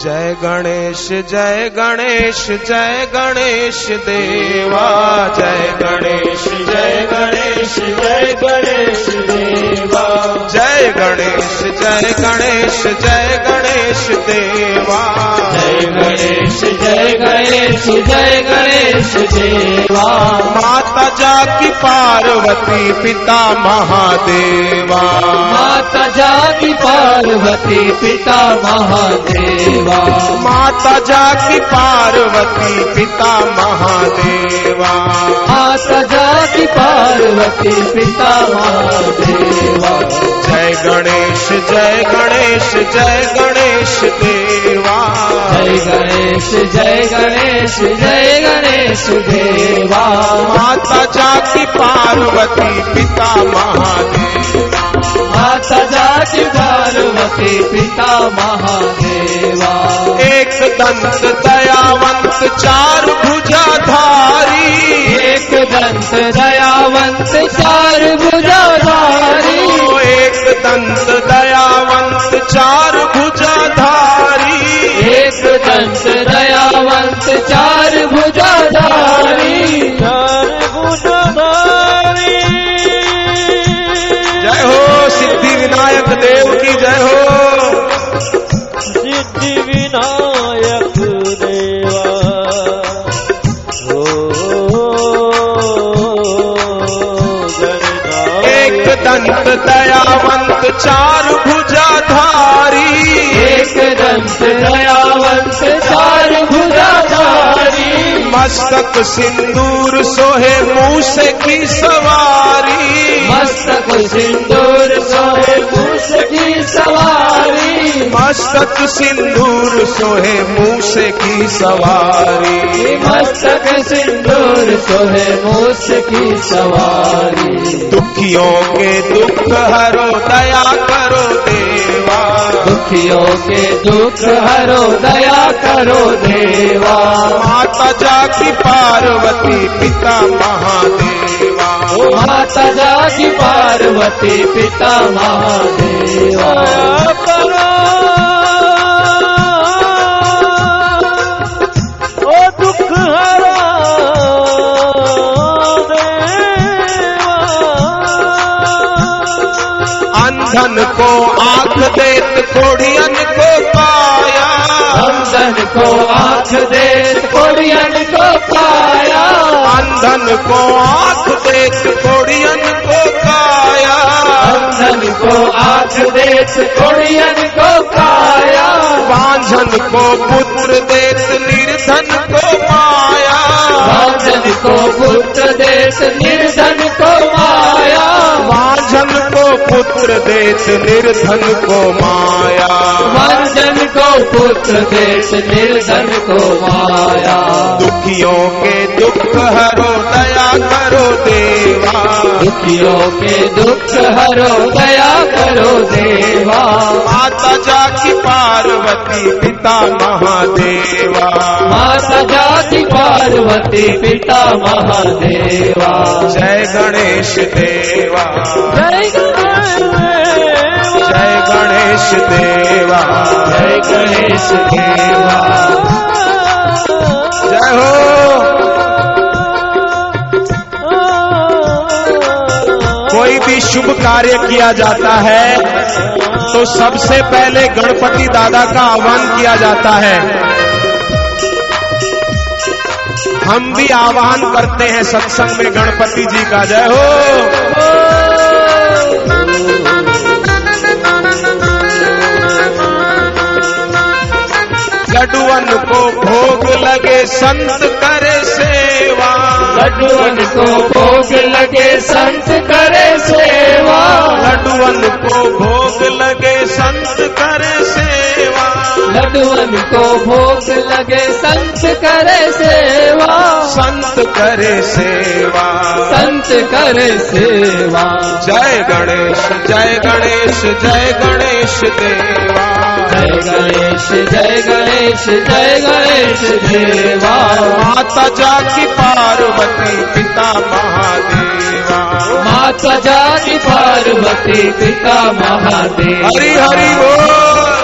जय गणेश जय गणेश जय गणेश देवा। जय गणेश जय गणेश जय गणेश देवा। जय गणेश जय गणेश जय गणेश देवा। जय गणेश जय गणेश जय गणेश देवा। माता जाकी पार्वती पिता महादेवा। माता जाकी पार्वती पिता महादेवा। माता जाकी पार्वती पिता महादेवा। माता जाकी पार्वती पिता महादेवा। जय गणेश जय गणेश जय गणेश देवा। गणेश जय गणेश जय गणेश देवा। माता जाति पार्वती पिता महादेव। माता जाति पार्वती पिता महादेवा। एक दंत दयावंत चार दयावंत चार भुजाधारी। एक दंत दयावंत चार भुजाधारी। मस्तक सिंदूर सोहे मूस की सवारी। मस्तक सिंदूर मस्तक सिंदूर सोहे मूस की सवारी। मस्तक सिंदूर सोहे मूस की सवारी। दुखियों के दुख हरो दया करो देवा। दुखियों के दुख हरो दया करो देवा। माता जा की पार्वती पिता महादेवा। माता जा की पार्वती पिता महादेवा। अंधन को आँख देत कोढ़ियन को पाया। अंधन को आँख दे कोड़ियन को पाया। अंधन को आँख देत कोढ़ियन को पाया। अंधन को आँख दे कोड़ियन को पाया। बांझन को पुत्र देत निर्धन को माया बांझन को पुत्र देश पुत्र देश निर्धन को माया। बांझन को पुत्र देश निर्धन को माया। दुखियों के दुख हरो दया करो देवा। दुखियों के दुख हरो दया करो देवा। माता जाकी पार्वती पिता महादेवा। माता जाति पार्वती पिता महादेवा। जय गणेश देवा। जय गणेश जय गणेश देवा। जय गणेश देवा। जय हो। कोई भी शुभ कार्य किया जाता है तो सबसे पहले गणपति दादा का आह्वान किया जाता है। हम भी आह्वान करते हैं सत्संग में गणपति जी का। जय हो। लडुअन को भोग लगे संत करे सेवा। लड्डुअन को भोग संत करे सेवा। लड्डुअन को भोग लगे संत करे सेवा। संत करे सेवा। संत करे सेवा। जय गणेश जय गणेश जय गणेश देवा। जय गणेश जय गणेश जय गणेश देवा। माता जाकी पार्वती जाति पार्वती पिता महादेव। हरि हरि बोल।